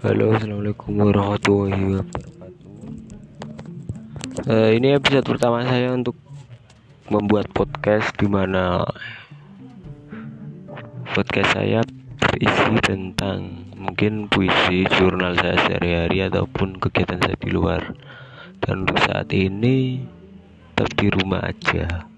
Halo, assalamualaikum warahmatullahi wabarakatuh. Uh, ini episode pertama saya untuk membuat podcast di mana podcast saya berisi tentang mungkin puisi, jurnal saya sehari-hari ataupun kegiatan saya di luar. Dan untuk saat ini tetap di rumah aja.